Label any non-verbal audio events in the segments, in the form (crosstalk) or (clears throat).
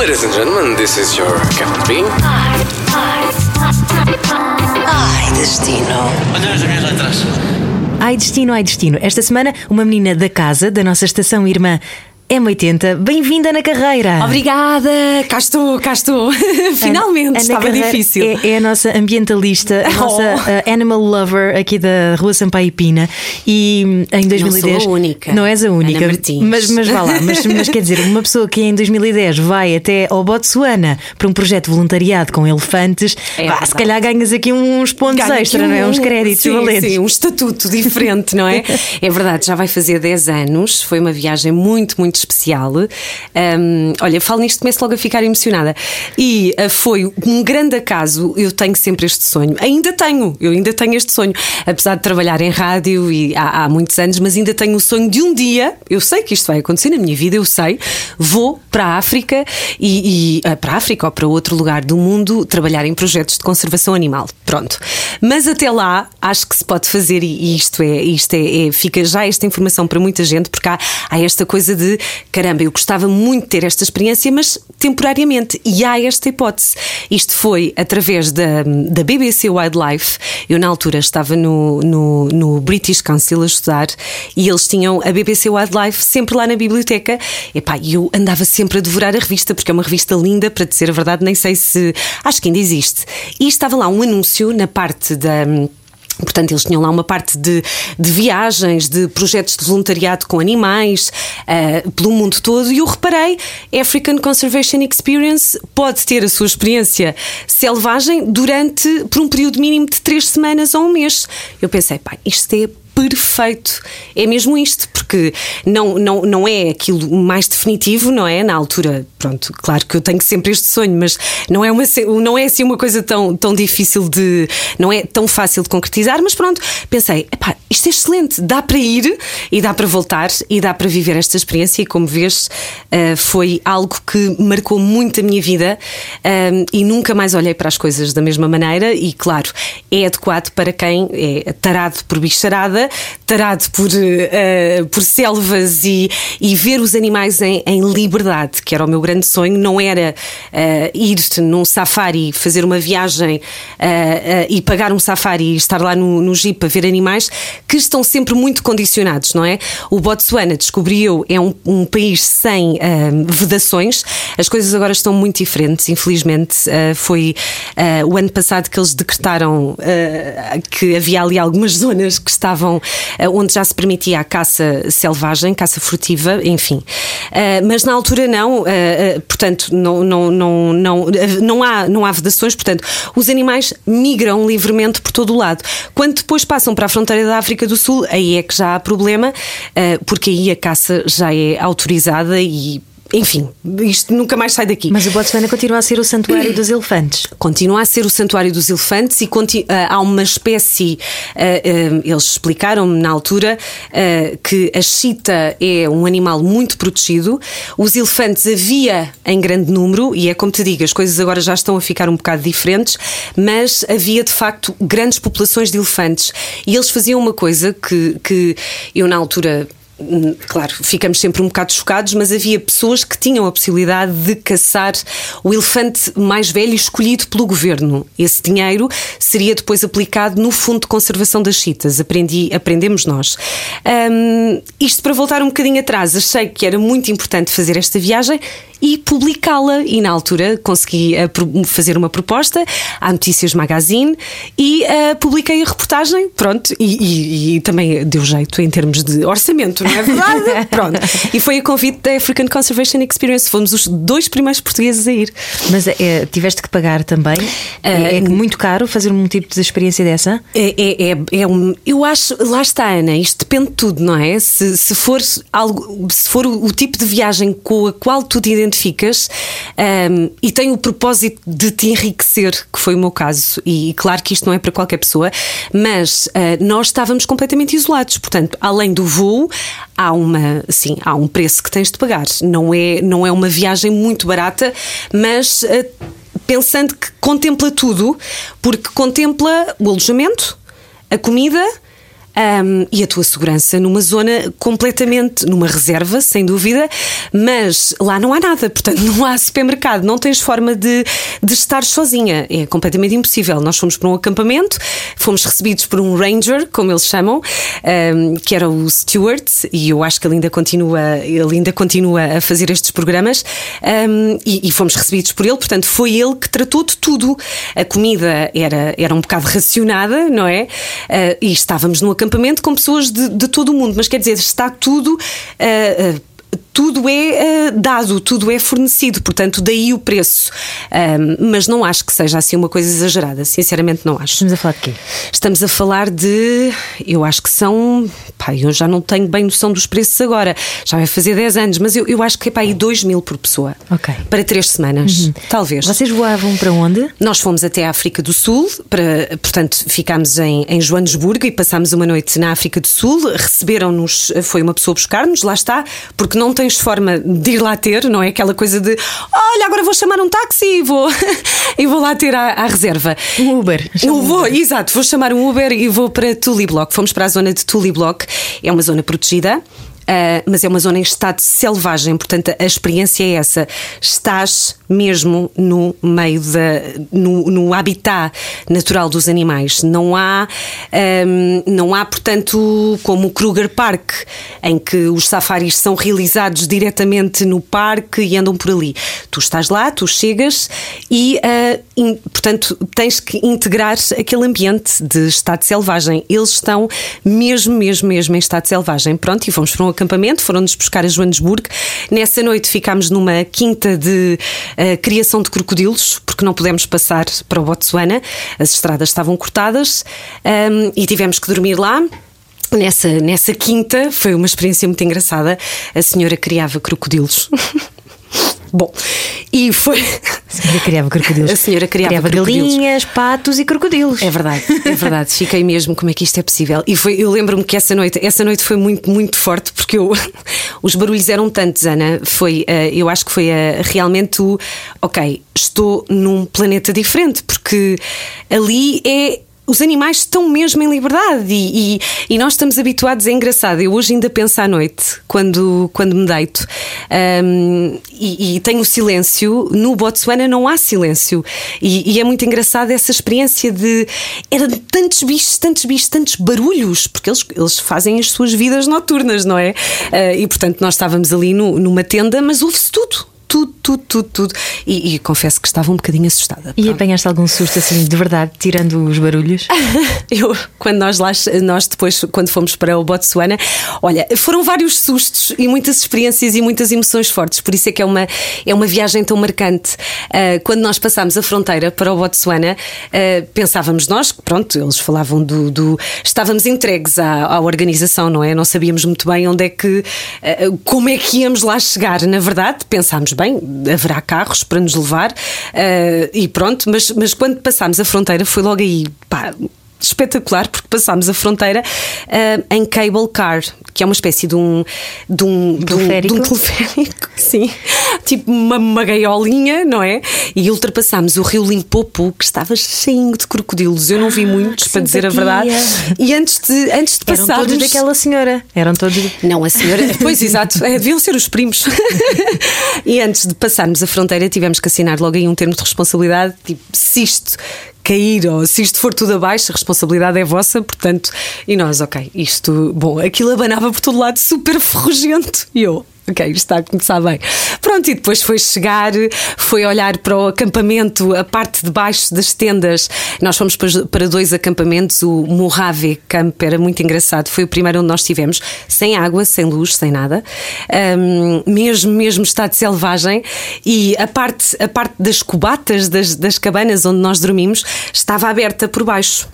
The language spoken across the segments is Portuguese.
Ladies and gentlemen, this is your Captain Bean. Ai, destino. Olha as minhas. Ai destino, ai destino. Esta semana, uma menina da casa, da nossa estação irmã M80, bem-vinda na carreira. Obrigada, cá estou, cá estou. (laughs) Finalmente, Ana estava difícil. É, é a nossa ambientalista, a Oh. nossa uh, animal lover aqui da Rua Sampaio e Pina. E em 2010. sou a única. Não és a única. Mas, mas vá lá. Mas, mas quer dizer, uma pessoa que em 2010 vai até ao Botsuana para um projeto de voluntariado com elefantes, É vá, se calhar ganhas aqui uns pontos Ganho extra, não é? um- Uns créditos sim, valentes. Sim, um estatuto diferente, não é? (laughs) É verdade, já vai fazer 10 anos. Foi uma viagem muito, muito especial. Hum, olha, falo nisto, começo logo a ficar emocionada. E ah, foi um grande acaso. Eu tenho sempre este sonho. Ainda tenho, eu ainda tenho este sonho. Apesar de trabalhar em rádio e há, há muitos anos, mas ainda tenho o sonho de um dia. Eu sei que isto vai acontecer na minha vida, eu sei. Vou para a África e, e, ah, para a África ou para outro lugar do mundo trabalhar em projetos de conservação animal. Pronto. Mas até lá, acho que se pode fazer, e isto é, isto é, é- fica já esta informação para muita gente, porque há, há esta coisa de caramba, eu gostava muito de ter esta experiência, mas temporariamente. E há esta hipótese. Isto foi através da, da BBC Wildlife. Eu, na altura, estava no, no, no British Council a estudar e eles tinham a BBC Wildlife sempre lá na biblioteca. Epá, eu andava sempre a devorar a revista, porque é uma revista linda, para dizer a verdade, nem sei se. Acho que ainda existe. E estava lá um anúncio na parte da. Portanto, eles tinham lá uma parte de, de viagens, de projetos de voluntariado com animais ah, pelo mundo todo, e eu reparei: African Conservation Experience pode ter a sua experiência selvagem durante por um período mínimo de três semanas ou um mês. Eu pensei, pá, isto é perfeito. É mesmo isto, porque não, não, não é aquilo mais definitivo, não é? Na altura, pronto, claro que eu tenho sempre este sonho, mas não é, uma, não é assim uma coisa tão, tão difícil de. não é tão fácil de concretizar, mas pronto, pensei, epá, isto é excelente, dá para ir e dá para voltar e dá para viver esta experiência, e como vês, ah, foi algo que marcou muito a minha vida ah, e nunca mais olhei para as coisas da mesma maneira, e claro, é adequado para quem é tarado por bicharada, tarado por, eh, por selvas e, e ver os animais em, em liberdade, que era o meu grande sonho, não era eh, ir num safari, fazer uma viagem eh, e pagar um safari e estar lá no, no jeep a ver animais que estão sempre muito condicionados, não é? O Botsuana, descobri eu, é um, um país sem vedações, as coisas agora estão muito diferentes, infelizmente. Foi o ano passado que eles decretaram que havia ali algumas zonas que estavam eh, onde já se permitia a caça selvagem, caça furtiva, enfim. Eh, mas na altura não, eh, portanto, não, não, não, não, não, há, não há vedações, portanto, os animais migram livremente por todo o lado. Quando depois passam para a fronteira da África do Sul, aí é que já há problema, porque aí a caça já é autorizada e. Enfim, isto nunca mais sai daqui. Mas o Botswana continua a ser o santuário dos elefantes. (clears throat) Continua a ser o Santuário dos Elefantes e conti- ah, há uma espécie, ah, ah, eles explicaram-me na altura que a chita é um animal muito protegido, os elefantes havia em grande número, e é como te digo, as coisas agora já estão a ficar um bocado diferentes, mas havia de facto grandes populações de elefantes e eles faziam uma coisa que, que eu na altura Claro, ficamos sempre um bocado chocados, mas havia pessoas que tinham a possibilidade de caçar o elefante mais velho escolhido pelo governo. Esse dinheiro seria depois aplicado no Fundo de Conservação das Chitas. Aprendi, aprendemos nós. Hum, isto para voltar um bocadinho atrás, achei que era muito importante fazer esta viagem e publicá-la. E na altura consegui eh, fazer uma proposta à Notícias Magazine e eh, publiquei a reportagem. Pronto, e, e- e também deu jeito em termos de orçamento, não é verdade? Pronto. E foi a convite da African Conservation Experience. Fomos os dois primeiros portugueses a ir. Mas é, tiveste que pagar também? É, é muito caro fazer um tipo de experiência dessa? É, é, é, é um, eu acho, lá está, Ana, isto depende de tudo, não é? Se, se for algo, se for o, o tipo de viagem com a qual tu te identificas ahm, e tem o propósito de te enriquecer, que foi o meu caso, e, claro que isto não é para qualquer pessoa, mas ah, nós estávamos completamente isolados, portanto, além do voo, há uma, sim, há um preço que tens de pagar. Não é, não é uma viagem muito barata, mas ah, pensando que contempla tudo, porque contempla o alojamento, a comida, Um, e a tua segurança numa zona completamente, numa reserva, sem dúvida, mas lá não há nada, portanto (laughs) não há supermercado, não tens forma de, de estar sozinha, é completamente impossível. Nós fomos para um acampamento, fomos recebidos por um ranger, como eles chamam, um, que era o Stewart, e eu acho que ele ainda continua, ele ainda continua a fazer estes programas, um, e, e fomos recebidos por ele, portanto foi ele que tratou de tudo. A comida era, era um bocado racionada, não é? Uh, e estávamos no com pessoas de, de todo o mundo, mas quer dizer, está tudo. Uh, uh, tudo é uh, dado, tudo é fornecido, portanto, daí o preço. Um, mas não acho que seja assim uma coisa exagerada, sinceramente não acho. Estamos a falar de quê? Estamos a falar de. Eu acho que são. Pá, eu já não tenho bem noção dos preços agora, já vai fazer 10 anos, mas eu, eu acho que é para aí 2 mil por pessoa. Ok. Para 3 semanas, uhum. talvez. Vocês voavam para onde? Nós fomos até a África do Sul, para, portanto, ficámos em, em Joanesburgo e passámos uma noite na África do Sul. Receberam-nos, foi uma pessoa buscar-nos, lá está, porque não tens forma de ir lá ter, não é? Aquela coisa de olha, agora vou chamar um táxi e vou, (laughs) e vou lá ter à, à reserva. Um Uber. Eu vou, exato, vou chamar um Uber e vou para Tully Block. Fomos para a zona de Tully Block, é uma zona protegida. Uh, mas é uma zona em estado selvagem, portanto a experiência é essa. Estás mesmo no meio da. no, no habitat natural dos animais. Não há, um, não há, portanto, como o Kruger Park, em que os safaris são realizados diretamente no parque e andam por ali. Tu estás lá, tu chegas e, uh, in, portanto, tens que integrar aquele ambiente de estado selvagem. Eles estão mesmo, mesmo, mesmo em estado selvagem. Pronto, e fomos para um acampamento, foram-nos buscar a Joanesburgo. Nessa noite ficámos numa quinta de uh, criação de crocodilos, porque não pudemos passar para o Botsuana, as estradas estavam cortadas um, e tivemos que dormir lá. Nessa, nessa quinta foi uma experiência muito engraçada. A senhora criava crocodilos. (laughs) Bom, e foi. A senhora criava crocodilos. A senhora criava, criava crocodilos. galinhas, patos e crocodilos. É verdade, é verdade. Fiquei mesmo como é que isto é possível. E foi, eu lembro-me que essa noite, essa noite foi muito, muito forte porque eu, (laughs) os barulhos eram tantos, Ana. Foi, uh, eu acho que foi uh, realmente o. Ok, estou num planeta diferente porque ali é os animais estão mesmo em liberdade e, e, e, nós estamos habituados, é engraçado. Eu hoje ainda penso à noite, quando, quando me deito, um, e, e, tenho silêncio. No Botsuana não há silêncio. E, é muito engraçado essa experiência de. Era tantos bichos, tantos bichos, tantos barulhos, porque eles, eles fazem as suas vidas noturnas, não é? Uh, e portanto nós estávamos ali no, numa tenda, mas ouve-se tudo tudo, tudo, tudo, tudo. E, e, confesso que estava um bocadinho assustada. E apanhaste algum susto assim, de verdade, tirando os barulhos? (laughs) Eu, quando nós lá, nós depois, quando fomos para o Botsuana, olha, foram vários sustos e muitas experiências e muitas emoções fortes, por isso é que é uma, é uma viagem tão marcante. Uh, quando nós passámos a fronteira para o Botsuana, uh, pensávamos nós, pronto, eles falavam do. do estávamos entregues à, à, organização, não é? Não sabíamos muito bem onde é que. Uh, como é que íamos lá chegar, na verdade, pensámos bem, haverá carros para nos levar uh, e pronto, mas, mas quando passámos a fronteira foi logo aí, pá, espetacular porque passámos a fronteira uh, em cable car, que é uma espécie de um, de um, teleférico. De um, de um teleférico, (laughs) sim, tipo uma, uma gaiolinha, não é? E ultrapassámos o rio Limpopo, que estava cheio de crocodilos. Eu não vi muitos, ah, para dizer a verdade. E antes de, antes de passarmos. Eram todos daquela senhora. Eram todos. Não, a senhora. (laughs) Pois, exato. É, deviam ser os primos. (laughs) e antes de passarmos a fronteira, tivemos que assinar logo aí um termo de responsabilidade, tipo, se isto cair ou se isto for tudo abaixo, a responsabilidade é vossa, portanto, e nós, ok, isto, bom, aquilo abanava por todo lado super ferrugento e eu, (laughs) ok, está a começar bem. Pronto, e depois foi chegar, foi olhar para o acampamento, a parte de baixo das tendas. Nós fomos para dois acampamentos, o Mojave Camp era muito engraçado, foi o primeiro onde nós estivemos, sem água, sem luz, sem nada, um, mesmo, mesmo estado selvagem, e a parte, a parte das cobatas das, das cabanas onde nós dormimos estava aberta por baixo.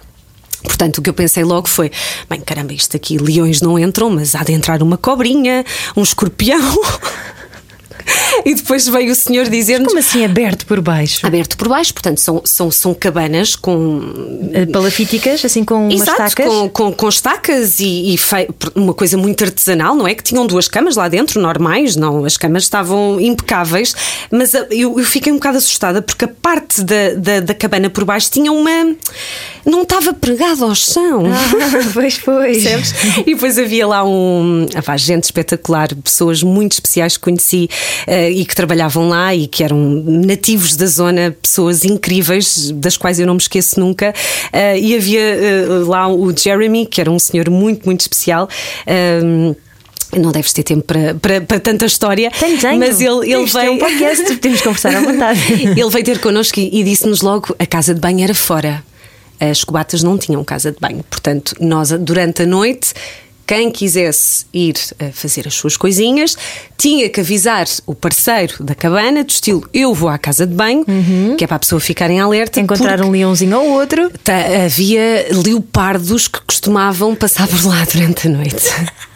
Portanto, o que eu pensei logo foi: bem, caramba, isto aqui, leões não entram, mas há de entrar uma cobrinha, um escorpião. (laughs) (laughs) e depois veio o senhor dizer-nos. Como assim aberto por baixo? Aberto por baixo, portanto, são, são, são cabanas com. Eh, Palafíticas, assim com Exato, estacas? com, com, com estacas e, e fei- uma coisa muito artesanal, não é? Que tinham duas camas lá dentro, normais, não, as camas estavam impecáveis, mas a- eu, eu fiquei um bocado assustada porque a parte da, da, da cabana por baixo tinha uma. não estava pregada ao chão. Ah, (laughs) pois, pois. E depois havia lá um. ah, pá, gente espetacular, pessoas muito especiais que conheci eh, e que trabalhavam lá e que eram nativos da zona, pessoas incríveis, das quais eu não me esqueço nunca. Eh, e havia eh, lá o Jeremy, que era um senhor muito, muito especial. Ehm, não deves ter tempo para, para, para tanta história, Tenho, tenho. mas ele, ele veio. um podcast, podemos conversar à vontade. (laughs) ele veio ter connosco e, e disse-nos logo: a casa de banho era fora. As cobatas não tinham casa de banho. Portanto, nós, durante a noite, quem quisesse ir a fazer as suas coisinhas tinha que avisar o parceiro da cabana, do estilo: eu vou à casa de banho, que é para a pessoa ficar em alerta. Encontrar um leãozinho ou outro. havia leopardos que costumavam passar por lá durante a noite. (laughs)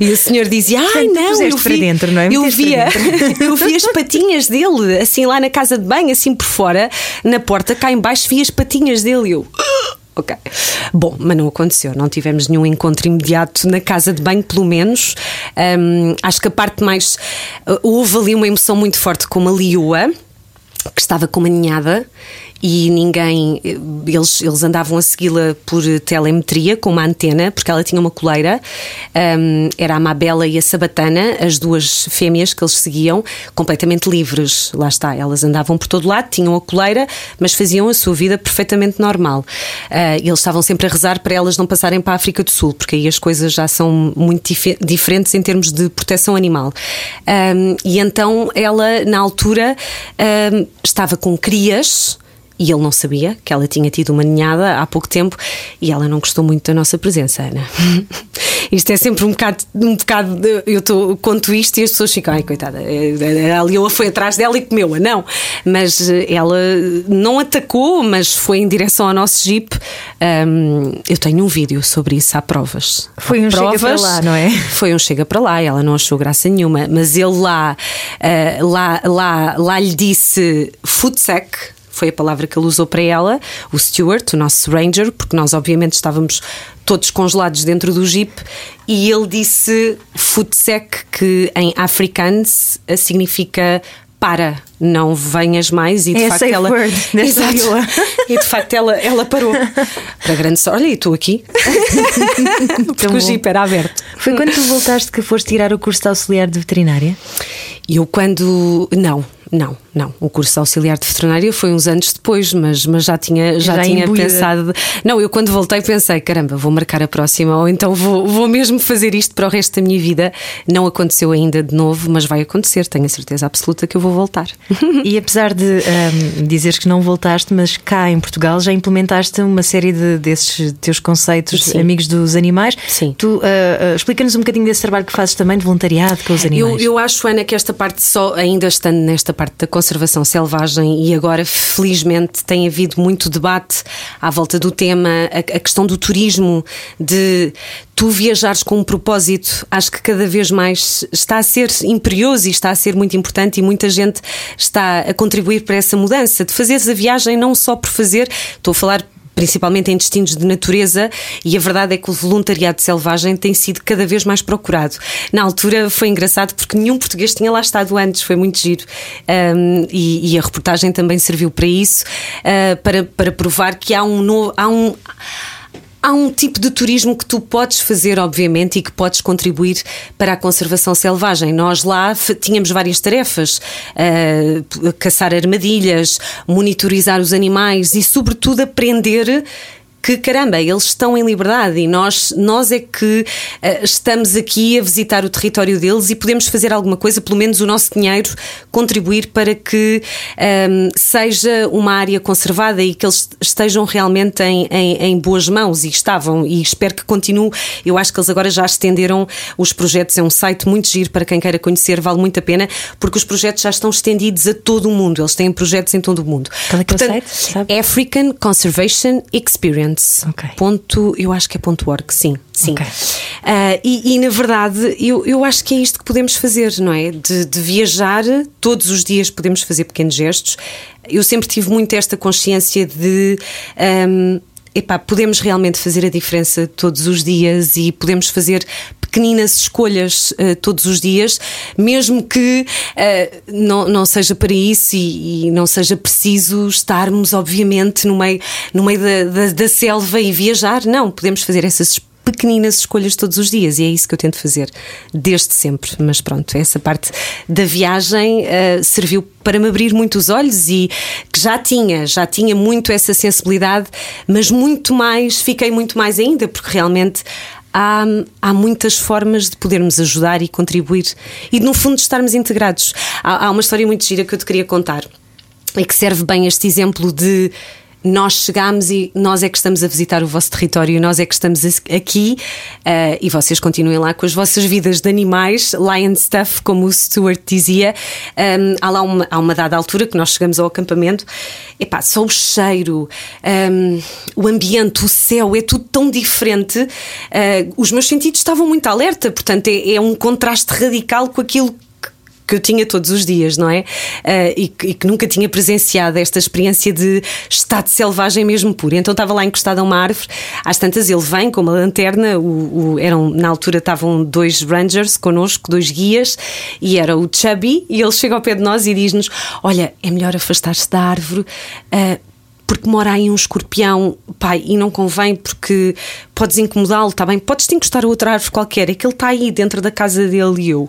E o senhor dizia: Ai, tu não, eu vi, dentro, não é? eu via, (laughs) eu vi as patinhas dele, assim lá na casa de banho, assim por fora, na porta, cá embaixo, vi as patinhas dele. e Eu, ok. Bom, mas não aconteceu, não tivemos nenhum encontro imediato na casa de banho, pelo menos. Hum, acho que a parte mais. uh, Houve ali uma emoção muito forte com uma lioa que estava com uma ninhada e ninguém. Eles, eles andavam a segui-la por telemetria com uma antena, porque ela tinha uma coleira. Hum, era a Mabela e a Sabatana, as duas fêmeas que eles seguiam, completamente livres. Lá está, elas andavam por todo lado, tinham a coleira, mas faziam a sua vida perfeitamente normal. Ah, eles estavam sempre a rezar para elas não passarem para a África do Sul, porque aí as coisas já são muito dife- diferentes em termos de proteção animal. Hum, e então ela, na altura, hum, estava com crias. E ele não sabia que ela tinha tido uma ninhada há pouco tempo e ela não gostou muito da nossa presença, Ana. (laughs) Isto é sempre um bocado. Um bocado de- eu tô, conto isto e as pessoas ficam, ai, coitada, eh, a Lioa foi atrás dela e comeu-a. Não, mas eh, ela não atacou, mas foi em direção ao nosso jeep. Hum, eu tenho um vídeo sobre isso, há provas. Foi Há um chega para lá, não é? (laughs) foi um chega para lá, ela não achou graça nenhuma, mas ele lá, eh, lá, lá, lá lhe disse footsec. Foi a palavra que ele usou para ela, o Stuart, o nosso ranger, porque nós obviamente estávamos todos congelados dentro do jeep, e ele disse footsec, que em afrikaans eh, significa para, não venhas mais, e de É facto ela. word desta (laughs) Exato. (laughs) E de facto ela, ela parou. Para grande sorte, olha, e estou aqui. (laughs) Porque bom. o jeep era aberto. Foi quando tu voltaste que foste tirar o curso de auxiliar de veterinária? Eu quando. Não, não, não. O curso de auxiliar de veterinária foi uns anos depois, mas, mas já tinha, já Já tinha imbuída. pensado. Não, eu quando voltei pensei, caramba, vou marcar a próxima, ou então vou, vou mesmo fazer isto para o resto da minha vida. Não aconteceu ainda de novo, mas vai acontecer, tenho a certeza absoluta que eu vou voltar. (laughs) E apesar de ahm, dizeres que não voltaste, mas cá em Portugal já implementaste uma série de, desses teus conceitos Sim. amigos dos animais. Sim. Tu ah, ah, explica-nos um bocadinho desse trabalho que fazes também de voluntariado com os Eu, animais. eu acho, Ana, que esta parte, só ainda estando nesta parte da conservação selvagem, e agora felizmente tem havido muito debate à volta do tema, a, a questão do turismo, de tu viajares com um propósito, acho que cada vez mais está a ser imperioso e está a ser muito importante, e muita gente está a contribuir para essa mudança, de fazeres a viagem não só por fazer, estou a falar principalmente em destinos de natureza, e a verdade é que o voluntariado selvagem tem sido cada vez mais procurado. Na altura foi engraçado porque nenhum português tinha lá estado antes, foi muito giro. Um, e, e a reportagem também serviu para isso, uh, para, para provar que há um novo. Há um, Há um tipo de turismo que tu podes fazer, obviamente, e que podes contribuir para a conservação selvagem. Nós lá tínhamos várias tarefas: uh, caçar armadilhas, monitorizar os animais e, sobretudo, aprender que caramba, eles estão em liberdade e nós, nós é que eh, estamos aqui a visitar o território deles e podemos fazer alguma coisa, pelo menos o nosso dinheiro, contribuir para que ehm, seja uma área conservada e que eles estejam realmente em, em, em boas mãos e estavam e espero que continue. Eu acho que eles agora já estenderam os projetos, é um site muito giro para quem queira conhecer, vale muito a pena, porque os projetos já estão estendidos a todo o mundo, eles têm projetos em todo o mundo. Qual é que é o Portanto, site, sabe? African Conservation Experience. Dance. Ok. Ponto, eu acho que é ponto .org, sim. sim. Ok. Ah, e, e, na verdade, eu, eu acho que é isto que podemos fazer, não é? De, de viajar, todos os dias podemos fazer pequenos gestos. Eu sempre tive muito esta consciência de. ahm, epá, podemos realmente fazer a diferença todos os dias e podemos fazer pequeninas escolhas eh, todos os dias, mesmo que eh, não, não seja para isso e, e não seja preciso estarmos, obviamente, no meio, no meio da, da, da selva e viajar. Não, podemos fazer essas pequeninas escolhas todos os dias e é isso que eu tento fazer desde sempre. Mas pronto, essa parte da viagem eh, serviu para me abrir muito os olhos e que já tinha, já tinha muito essa sensibilidade, mas muito mais, fiquei muito mais ainda, porque realmente há, há muitas formas de podermos ajudar e contribuir e, no fundo, estarmos integrados. Há, há uma história muito gira que eu te queria contar e que serve bem este exemplo de nós chegamos e nós é que estamos a visitar o vosso território, nós é que estamos aqui uh, e vocês continuem lá com as vossas vidas de animais, lion stuff, como o Stuart dizia. Um, há lá uma, há uma dada altura que nós chegamos ao acampamento, epá, só o cheiro, um, o ambiente, o céu, é tudo tão diferente. Uh, os meus sentidos estavam muito alerta, portanto, é, é um contraste radical com aquilo que eu tinha todos os dias, não é? Uh, e, que, e, que nunca tinha presenciado esta experiência de estado selvagem mesmo puro. Então estava lá encostada a uma árvore, às tantas ele vem com uma lanterna, o, o, eram, na altura estavam dois rangers connosco, dois guias, e era o Chubby, e ele chega ao pé de nós e diz-nos: Olha, é melhor afastar-se da árvore. Uh, porque mora aí um escorpião, pai, e não convém porque podes incomodá-lo, está bem? Podes-te encostar a outra árvore qualquer, é que ele está aí dentro da casa dele e eu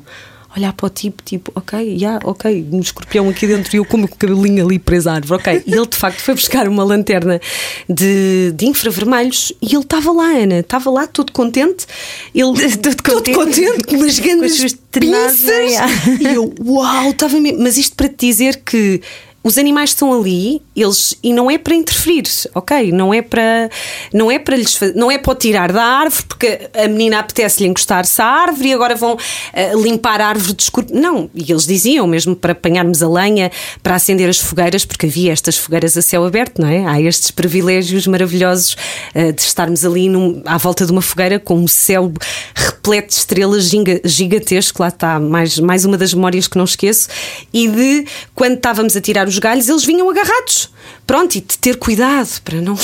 olhar para o tipo, tipo, ok, já, yeah, ok, um escorpião aqui dentro e eu com o cabelinho ali preso à árvore, ok. E ele de facto foi buscar uma lanterna de, de infravermelhos e ele estava lá, Ana, estava lá todo contente, ele (laughs) todo, todo contente, com umas grandes pinças. E eu, uau, estava mesmo. Mas isto para te dizer que os animais estão ali, eles e não é para interferir, ok? Não é para não é para lhes não é para tirar da árvore porque a menina apetece-lhe encostar-se à árvore e agora vão uh, limpar a árvore de escuro. Não, e eles diziam mesmo para apanharmos a lenha, para acender as fogueiras, porque havia estas fogueiras a céu aberto, não é? Há estes privilégios maravilhosos uh, de estarmos ali num, à volta de uma fogueira com um céu repleto de estrelas gigantesco, lá está mais, mais uma das memórias que não esqueço, e de quando estávamos a tirar os os galhos, eles vinham agarrados. Pronto, e de ter cuidado para não,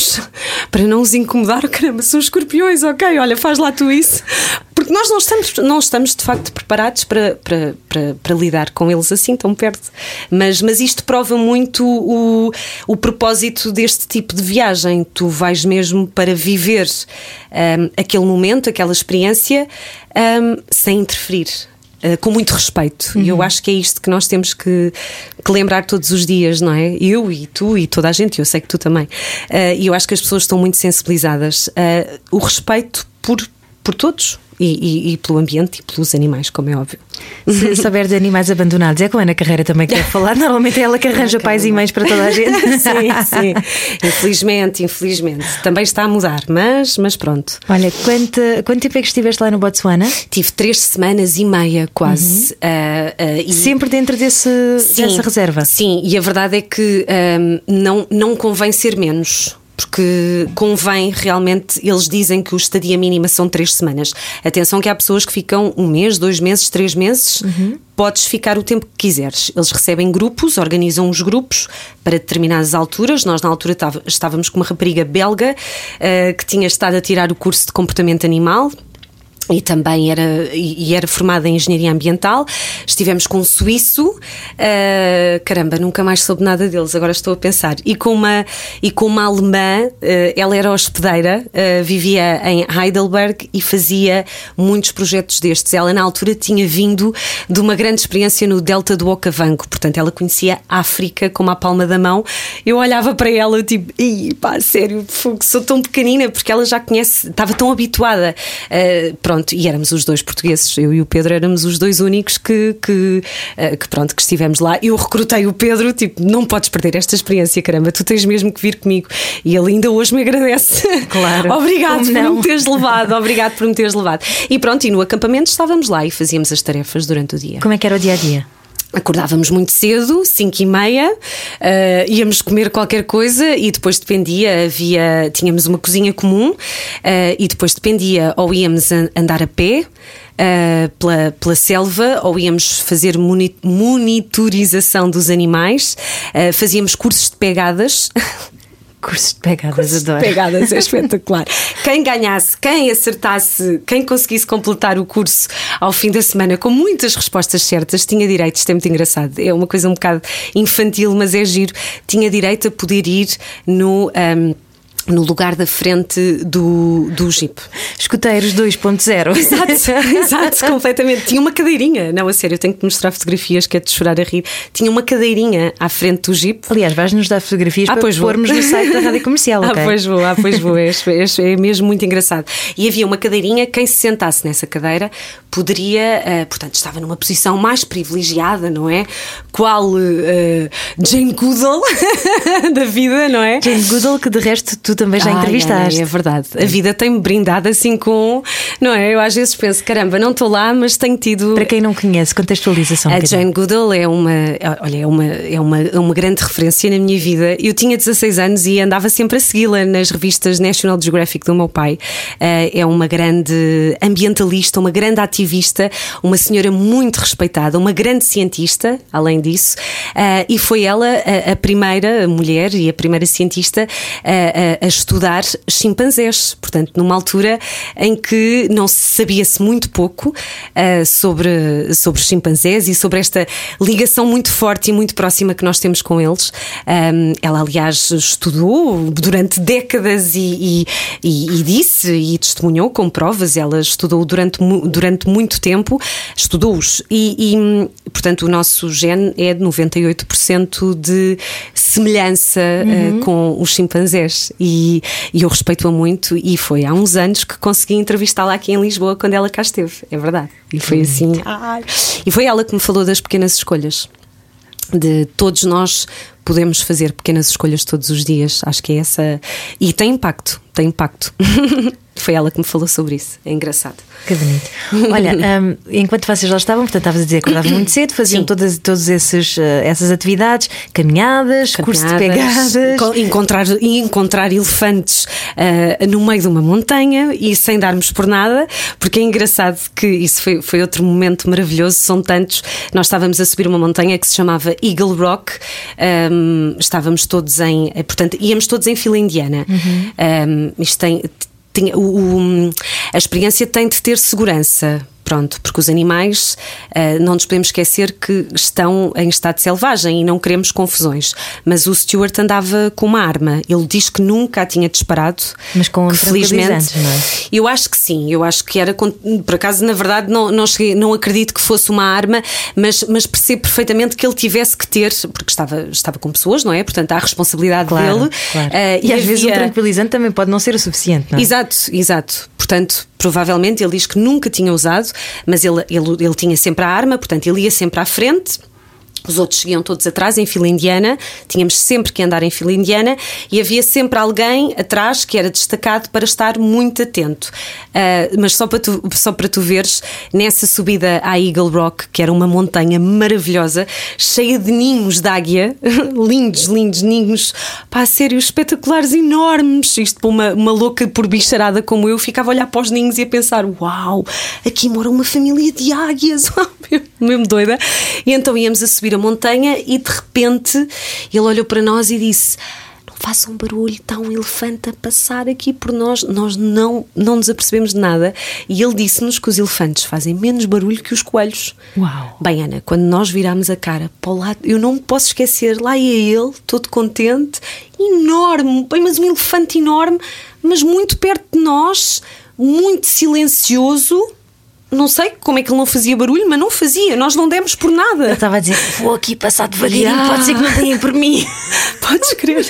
para não os incomodar. (laughs) Caramba, são escorpiões, ok, olha, faz lá tu isso. Porque nós não estamos, não estamos de facto preparados para, para, para, para lidar com eles assim tão perto. Mas, mas isto prova muito o, o propósito deste tipo de viagem. Tu vais mesmo para viver um, aquele momento, aquela experiência, um, sem interferir. Uh, com muito respeito. Uhum. E eu acho que é isto que nós temos que, que, lembrar todos os dias, não é? Eu e tu e toda a gente, eu sei que tu também. Uh, e eu acho que as pessoas estão muito sensibilizadas. Uh, o respeito por, por todos e, e, e, pelo ambiente e pelos animais, como é óbvio. Se souber de animais abandonados, é com a Ana Carreira também quer (laughs) falar. Normalmente é ela que arranja pais e mães para toda a gente. (laughs) sim, sim. Infelizmente, infelizmente. Também está a mudar, mas, mas pronto. Olha, quanto, quanto tempo é que estiveste lá no Botsuana? Tive três semanas e meia, quase. Uhum. Uh, uh, e... Sempre dentro desse, sim, dessa reserva? Sim, e a verdade é que um, não, não convém ser menos porque convém realmente, eles dizem que o estadia mínima são três semanas. Atenção que há pessoas que ficam um mês, dois meses, três meses, uhum. podes ficar o tempo que quiseres. Eles recebem grupos, organizam os grupos para determinadas alturas. Nós, na altura, estávamos com uma rapariga belga uh, que tinha estado a tirar o curso de comportamento animal e também era, e era formada em engenharia ambiental. Estivemos com um suíço, uh, caramba, nunca mais soube nada deles, agora estou a pensar. E com uma, e com uma alemã, uh, ela era hospedeira, uh, vivia em Heidelberg e fazia muitos projetos destes. Ela, na altura, tinha vindo de uma grande experiência no Delta do Okavango, portanto, ela conhecia a África como a palma da mão. Eu olhava para ela, tipo, pá, sério, sou tão pequenina, porque ela já conhece, estava tão habituada. pronto pronto, e éramos os dois portugueses, eu e o Pedro éramos os dois únicos que, que, eh, que pronto, que estivemos lá. Eu recrutei o Pedro, tipo, não podes perder esta experiência, caramba, tu tens mesmo que vir comigo. E ele ainda hoje me agradece. Claro. (laughs) obrigado por me teres levado, obrigado por me teres levado. E pronto, e no acampamento estávamos lá e fazíamos as tarefas durante o dia. Como é que era o dia a dia? Acordávamos muito cedo, 5 e meia, uh, íamos comer qualquer coisa e depois dependia, havia, tínhamos uma cozinha comum uh, e depois dependia ou íamos andar a pé uh, pela, pela selva ou íamos fazer monitorização dos animais, fazíamos cursos de pegadas. (laughs) Cursos de pegadas, Cursos adoro. De pegadas, é espetacular. (laughs) quem ganhasse, quem acertasse, quem conseguisse completar o curso ao fim da semana com muitas respostas certas, tinha direito, isto é muito engraçado, é uma coisa um bocado infantil, mas é giro, tinha direito a poder ir no. Um, no lugar da frente do, do Jeep. Escuteiros 2.0. (laughs) Exato, (laughs) exato, completamente. Tinha uma cadeirinha, não, a sério, eu tenho que mostrar fotografias que é de chorar a rir. Tinha uma cadeirinha à frente do Jeep. Aliás, vais-nos dar fotografias ah, para pois pormos no site da Rádio Comercial, (laughs) Ah, pois vou, ah, pois vou, é, é, é, mesmo muito engraçado. E havia uma cadeirinha, quem se sentasse nessa cadeira poderia, uh, portanto, estava numa posição mais privilegiada, não é? Qual uh, Jane Goodall (laughs) da vida, não é? Jane Goodall, que de resto tu também já entrevistaste. É, é verdade. A vida tem-me brindado assim com. Não é? Eu às vezes penso, caramba, não estou lá, mas tenho tido. Para quem não conhece, contextualização. A Jane Goodall é uma, olha, é uma, é uma, é uma grande referência na minha vida. Eu tinha 16 anos e andava sempre a segui-la nas revistas National Geographic do meu pai. Uh, é uma grande ambientalista, uma grande ativista, uma senhora muito respeitada, uma grande cientista, além disso, uh, e foi ela a, a, primeira mulher e a primeira cientista a, a estudar chimpanzés. Portanto, numa altura em que não sabia-se muito pouco uh, sobre, sobre chimpanzés e sobre esta ligação muito forte e muito próxima que nós temos com eles. Um, ela, aliás, estudou durante décadas e, e, e, e, disse e testemunhou com provas. Ela estudou durante, durante muito tempo, estudou-os. E, e, portanto, o nosso gene é de 98% de semelhança ah, uhum. uh, com os chimpanzés. E e, eu respeito-a muito. E foi há uns anos que consegui entrevistá-la aqui em Lisboa quando ela cá esteve, é verdade. E foi assim. Ai. E foi ela que me falou das pequenas escolhas. De todos nós podemos fazer pequenas escolhas todos os dias. Acho que é essa. E tem impacto, tem impacto. (laughs) Foi ela que me falou sobre isso. É engraçado. Que bonito. Olha, (laughs) um, enquanto vocês lá estavam, portanto, estavas a dizer que acordavam muito (coughs) cedo, faziam Sim. todas, todas esses, uh, essas atividades, caminhadas, caminhadas curso de pegadas. Encontrar, encontrar elefantes uh, no meio de uma montanha e sem darmos por nada, porque é engraçado que isso foi, foi outro momento maravilhoso. São tantos. Nós estávamos a subir uma montanha que se chamava Eagle Rock. Um, estávamos todos em. Portanto, íamos todos em fila indiana. Uhum. Um, isto tem tinha, o, o, a experiência tem de ter segurança. Pronto, porque os animais, uh, não nos podemos esquecer que estão em estado selvagem e não queremos confusões. Mas o Stuart andava com uma arma. Ele diz que nunca a tinha disparado. Mas com que, felizmente, não é? Eu acho que sim. Eu acho que era. Por acaso, na verdade, não, não, cheguei, não acredito que fosse uma arma, mas, mas percebo perfeitamente que ele tivesse que ter, porque estava, estava com pessoas, não é? Portanto, há a responsabilidade claro, dele. Claro. Uh, e, e às havia... vezes um tranquilizante também pode não ser o suficiente, não é? Exato, exato. Portanto, provavelmente ele diz que nunca tinha usado, mas ele, ele, ele tinha sempre a arma, portanto, ele ia sempre à frente os outros seguiam todos atrás em fila indiana, tínhamos sempre que andar em fila indiana e havia sempre alguém atrás que era destacado para estar muito atento. Uh, mas só para, tu, só para tu veres, nessa subida à Eagle Rock, que era uma montanha maravilhosa, cheia de ninhos de águia, (laughs) lindos, lindos ninhos, pá, sério, espetaculares, enormes. Isto para uma, uma louca por bicharada como eu, ficava a olhar para os ninhos e a pensar: uau, aqui mora uma família de águias, (laughs) (laughs) mesmo doida. E então íamos a subir a montanha e de repente ele olhou para nós e disse: Não façam barulho, está um elefante a passar aqui por nós. Nós não, não nos apercebemos de nada. E ele disse-nos que os elefantes fazem menos barulho que os coelhos. Uau! Bem, Ana, quando nós virámos a cara para o lado, eu não me posso esquecer, lá ia ele, todo contente, enorme, bem, mas um elefante enorme, mas muito perto de nós, muito silencioso não sei como é que ele não fazia barulho, mas não fazia, nós não demos por nada. Eu estava a dizer, vou aqui passar devagarinho, yeah. pode ser que não tenham por mim. (laughs) Podes crer.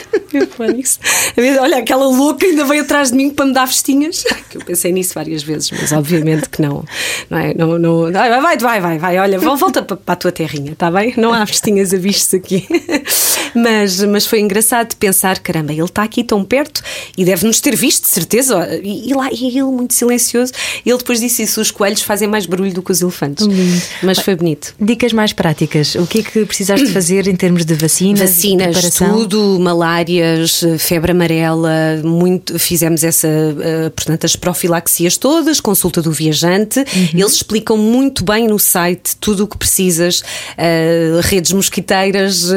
Olha, aquela louca ainda veio atrás de mim para me dar festinhas. Eu pensei nisso várias vezes, mas obviamente que não. Não é? Não, não... Vai, vai, vai, vai, vai. Olha, volta para, para a tua terrinha, está bem? Não há festinhas a vistos aqui. (laughs) Mas, mas foi engraçado pensar, caramba, ele está aqui tão perto e deve-nos ter visto, de certeza. E, e lá, e ele muito silencioso. Ele depois disse isso: os coelhos fazem mais barulho do que os elefantes. Lindo. Mas foi bonito. Dicas mais práticas. O que é que precisaste de fazer em termos de vacinas? Vacinas, tudo, malárias, febre amarela, muito, fizemos essa, uh, portanto, as profilaxias todas, consulta do viajante. Uhum. Eles explicam muito bem no site tudo o que precisas, uh, redes mosquiteiras,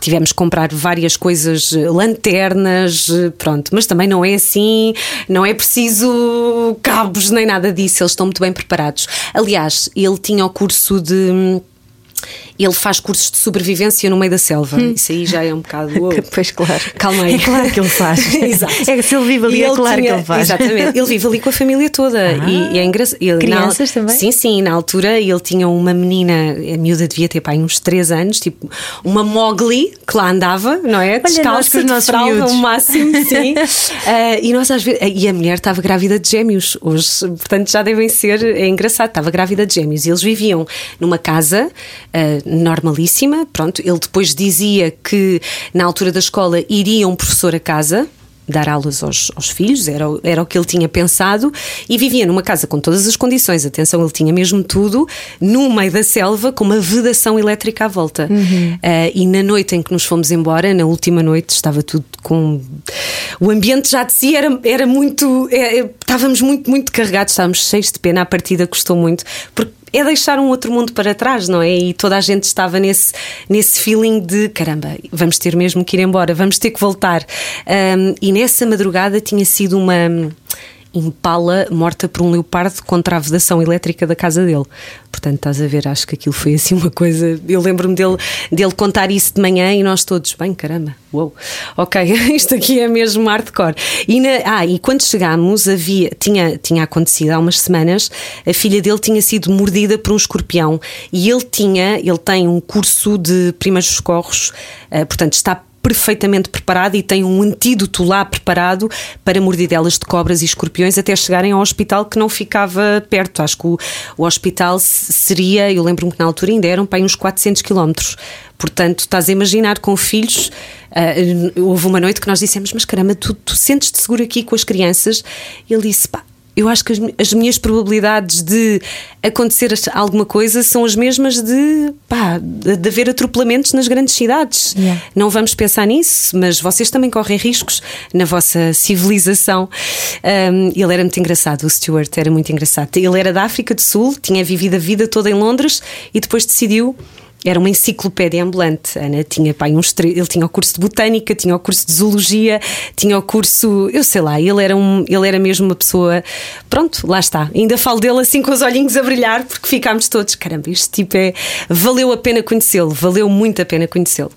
tivemos que comprar várias coisas, lanternas, pronto, mas também não é assim, não é preciso cabos nem nada disso, eles estão muito bem preparados. Aliás, ele tinha o curso de ele faz cursos de sobrevivência no meio da selva. Hum. Isso aí já é um bocado. (laughs) Uou. Pois claro. Calma aí. É claro que ele faz. (laughs) Exato. É que se ele vive ali, é ele claro tinha- que ele faz. Exatamente. Ele vive ali com a família toda. Ah. e, e é engraçado. Crianças na, também? Sim, sim. Na altura ele tinha uma menina, a miúda devia ter pai, uns 3 anos, tipo uma Mowgli que lá andava, não é? Descalça, de fralda, o máximo, sim. Ah, (laughs) e nós às vezes. E a mulher estava grávida de gêmeos hoje, portanto já devem ser. É engraçado, estava grávida de gêmeos. E eles viviam numa casa ah, normalíssima. Pronto, ele depois dizia que na altura da escola iria um professor a casa. Dar aulas aos, aos filhos, era, o- era o que ele tinha pensado, e vivia numa casa com todas as condições. Atenção, ele tinha mesmo tudo, no meio da selva, com uma vedação elétrica à volta. Ah, e na noite em que nos fomos embora, na última noite, estava tudo com. O ambiente já de si era, era muito. é, é, estávamos muito, muito carregados, estávamos cheios de pena. A partida custou muito, porque é deixar um outro mundo para trás, não é? E toda a gente estava nesse, nesse feeling de caramba, vamos ter mesmo que ir embora, vamos ter que voltar. Ahm, e nessa madrugada tinha sido uma impala morta por um leopardo contra a vedação elétrica da casa dele. Portanto, estás a ver, acho que aquilo foi assim uma coisa. Eu lembro-me dele, dele contar isso de manhã e nós todos, bem, caramba, uou, ok, (laughs) isto aqui é mesmo hardcore. E, na- ah, e quando chegámos, havia, tinha, tinha acontecido há umas semanas, a filha dele tinha sido mordida por um escorpião e ele tinha, ele tem um curso de primeiros socorros, ah, portanto, está perfeitamente preparado e tem um antídoto lá preparado para mordidelas de cobras e escorpiões até chegarem ao hospital que não ficava perto. Acho que o, o hospital se- seria, eu lembro-me que na altura ainda eram para uns 400 quilómetros. Portanto, estás a imaginar com filhos. ah, houve uma noite que nós dissemos: Mas caramba, tu, tu sentes-te seguro aqui com as crianças? Ele disse: Pá, eu acho que as, as minhas probabilidades de acontecer alguma coisa são as mesmas de, pá, de, de haver atropelamentos nas grandes cidades. Yeah. Não vamos pensar nisso, mas vocês também correm riscos na vossa civilização. Um, ele era muito engraçado, o Stuart era muito engraçado. Ele era da África do Sul, tinha vivido a vida toda em Londres e depois decidiu. Era uma enciclopédia ambulante. Ana tinha, pai, uns ele tinha o curso de botânica, tinha o curso de zoologia, tinha o curso, eu sei lá, ele era, um, ele era mesmo uma pessoa. Pronto, lá está. Ainda falo dele assim com os olhinhos a brilhar, porque ficámos todos, caramba, este tipo é. Valeu a pena conhecê-lo, valeu muito a pena conhecê-lo.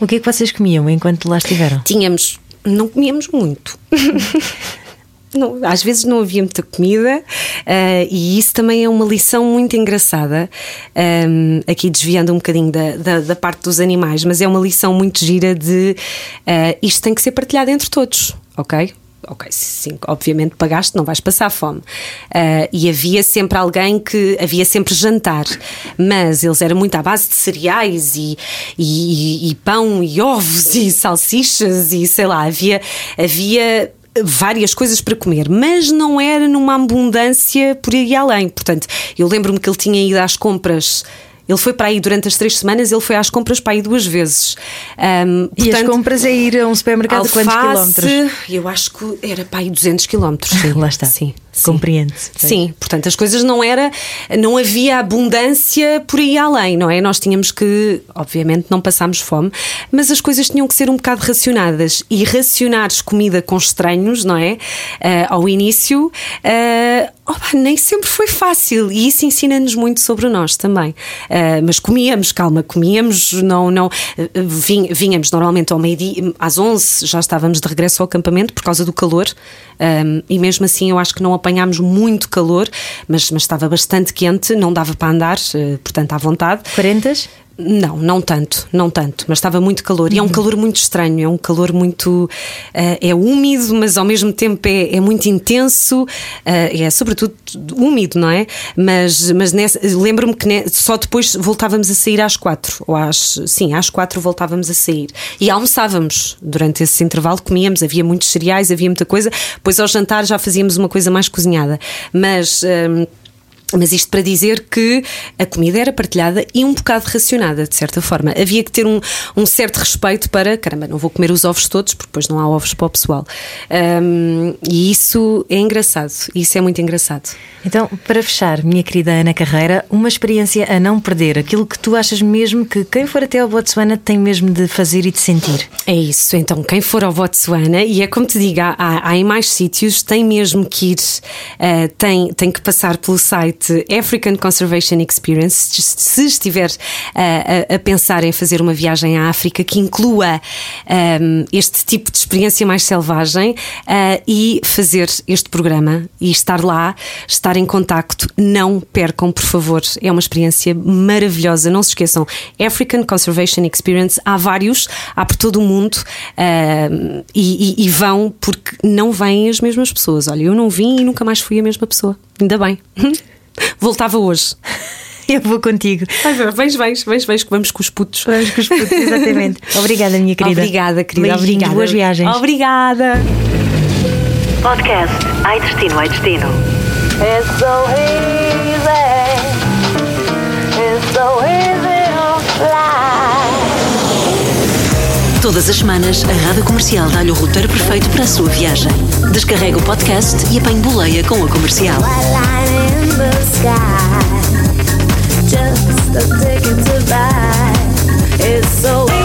O que é que vocês comiam enquanto lá estiveram? Tínhamos, não comíamos muito. (laughs) Não, às vezes não havia muita comida ah, e isso também é uma lição muito engraçada. Ahm, aqui desviando um bocadinho da, da, da parte dos animais, mas é uma lição muito gira de ah, isto tem que ser partilhado entre todos, ok? Ok, sim, obviamente pagaste, não vais passar fome. Ah, e havia sempre alguém que. Havia sempre jantar, mas eles eram muito à base de cereais e, e, e pão e ovos e salsichas e sei lá, havia. havia várias coisas para comer, mas não era numa abundância por aí além. Portanto, eu lembro-me que ele tinha ido às compras. Ele foi para aí durante as três semanas, ele foi às compras para aí duas vezes. Ahm, e as portanto, compras é ir a um supermercado de quantos alface, quilómetros? Eu acho que era para aí 200 quilómetros. sim. Lá está. Sim. Sim. Compreende-se. Sim, portanto as coisas não era, não havia abundância por aí além, não é? Nós tínhamos que, obviamente, não passámos fome, mas as coisas tinham que ser um bocado racionadas e racionares comida com estranhos, não é? Ah, ao início, ah, opa, nem sempre foi fácil e isso ensina-nos muito sobre nós também. Ah, mas comíamos, calma, comíamos, não, não ah, vin- vinhamos normalmente ao meio-dia, às 11 já estávamos de regresso ao acampamento por causa do calor. Um, e mesmo assim eu acho que não apanhámos muito calor, mas, mas estava bastante quente, não dava para andar, eh, portanto à vontade. 40? Não, não tanto, não tanto, mas estava muito calor. E é um calor muito estranho, é um calor muito. Uh, é úmido, mas ao mesmo tempo é, é muito intenso, uh, é sobretudo úmido, não é? Mas, mas lembro-me que só depois voltávamos a sair às quatro, ou às. Sim, às quatro voltávamos a sair. E almoçávamos durante esse intervalo, comíamos, havia muitos cereais, havia muita coisa, depois ao jantar já fazíamos uma coisa mais cozinhada. Mas. Um, mas isto para dizer que a comida era partilhada e um bocado racionada, de certa forma. Havia que ter um, um certo respeito para, caramba, não vou comer os ovos todos, porque depois não há ovos para o pessoal. Um, e isso é engraçado, isso é muito engraçado. Então, para fechar, minha querida Ana Carreira, uma experiência a não perder, aquilo que tu achas mesmo que quem for até ao Botsuana tem mesmo de fazer e de sentir. É isso, então, quem for ao Botsuana, e é como te digo, há, há em mais sítios, tem mesmo que ir, uh, tem, tem que passar pelo site site African Conservation Experience, se estiver uh, a, a, pensar em fazer uma viagem à África que inclua um, este tipo de experiência mais selvagem uh, e fazer este programa e estar lá, estar em contacto, não percam, por favor. É uma experiência maravilhosa. Não se esqueçam, African Conservation Experience, há vários, há por todo o mundo uh, e, e, e vão porque não vêm as mesmas pessoas. Olha, eu não vim e nunca mais fui a mesma pessoa. Ainda bem. (laughs) Voltava hoje. (laughs) Eu vou contigo. Vens, vens, vens, vens, que vamos com os putos. Vamos com os putos, exatamente. (laughs) Obrigada, minha querida. Obrigada, querida. Beijinhos, Obrigada. Boas viagens. Obrigada. Podcast Ai Destino, Ai Destino. It's so easy. It's so easy fly. Todas as semanas, a Rádio Comercial dá-lhe o roteiro perfeito para a sua viagem. Descarrega o podcast e apanhe boleia com a comercial. a